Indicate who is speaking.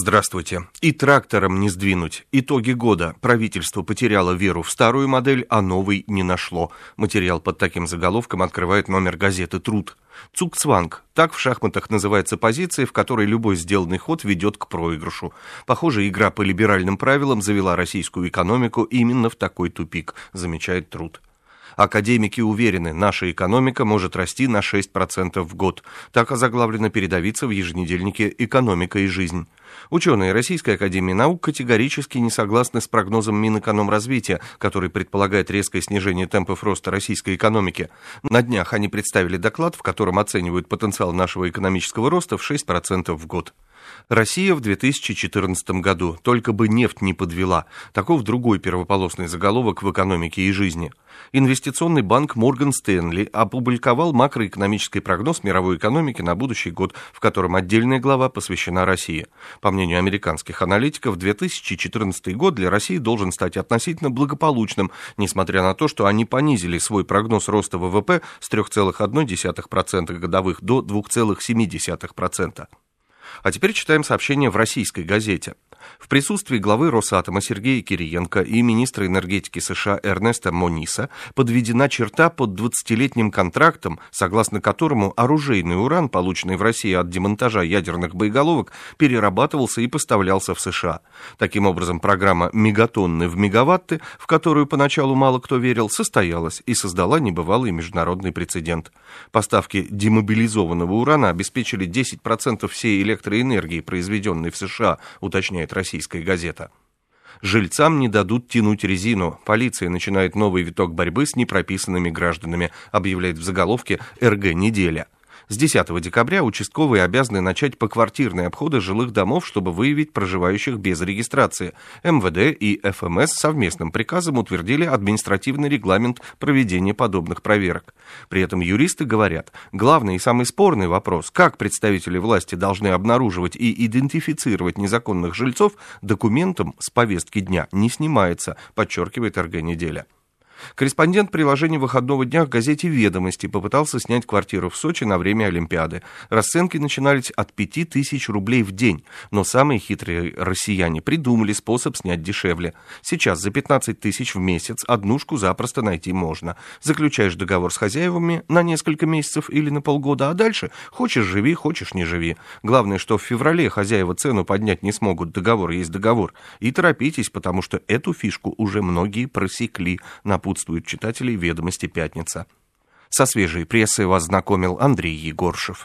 Speaker 1: Здравствуйте. И трактором не сдвинуть. Итоги года. Правительство потеряло веру в старую модель, а новой не нашло. Материал под таким заголовком открывает номер газеты «Труд». Цукцванг. Так в шахматах называется позиция, в которой любой сделанный ход ведет к проигрышу. Похоже, игра по либеральным правилам завела российскую экономику именно в такой тупик, замечает Труд. Академики уверены, наша экономика может расти на 6% в год. Так озаглавлено передовица в еженедельнике «Экономика и жизнь». Ученые Российской Академии Наук категорически не согласны с прогнозом Минэкономразвития, который предполагает резкое снижение темпов роста российской экономики. На днях они представили доклад, в котором оценивают потенциал нашего экономического роста в 6% в год. Россия в 2014 году. Только бы нефть не подвела. Таков другой первополосный заголовок в экономике и жизни. Инвестиционный банк Морган Стэнли опубликовал макроэкономический прогноз мировой экономики на будущий год, в котором отдельная глава посвящена России. По мнению американских аналитиков, 2014 год для России должен стать относительно благополучным, несмотря на то, что они понизили свой прогноз роста ВВП с 3,1% годовых до 2,7%. А теперь читаем сообщение в российской газете. В присутствии главы Росатома Сергея Кириенко и министра энергетики США Эрнеста Мониса подведена черта под 20-летним контрактом, согласно которому оружейный уран, полученный в России от демонтажа ядерных боеголовок, перерабатывался и поставлялся в США. Таким образом, программа «Мегатонны в мегаватты», в которую поначалу мало кто верил, состоялась и создала небывалый международный прецедент. Поставки демобилизованного урана обеспечили 10% всей электроэнергии, произведенной в США, уточняет сообщает российская газета. Жильцам не дадут тянуть резину. Полиция начинает новый виток борьбы с непрописанными гражданами, объявляет в заголовке «РГ неделя». С 10 декабря участковые обязаны начать поквартирные обходы жилых домов, чтобы выявить проживающих без регистрации. МВД и ФМС совместным приказом утвердили административный регламент проведения подобных проверок. При этом юристы говорят, главный и самый спорный вопрос, как представители власти должны обнаруживать и идентифицировать незаконных жильцов, документом с повестки дня не снимается, подчеркивает РГ «Неделя». Корреспондент приложения выходного дня в газете «Ведомости» попытался снять квартиру в Сочи на время Олимпиады. Расценки начинались от 5000 рублей в день, но самые хитрые россияне придумали способ снять дешевле. Сейчас за 15 тысяч в месяц однушку запросто найти можно. Заключаешь договор с хозяевами на несколько месяцев или на полгода, а дальше хочешь живи, хочешь не живи. Главное, что в феврале хозяева цену поднять не смогут, договор есть договор. И торопитесь, потому что эту фишку уже многие просекли на напутствуют читателей «Ведомости пятница». Со свежей прессой вас знакомил Андрей Егоршев.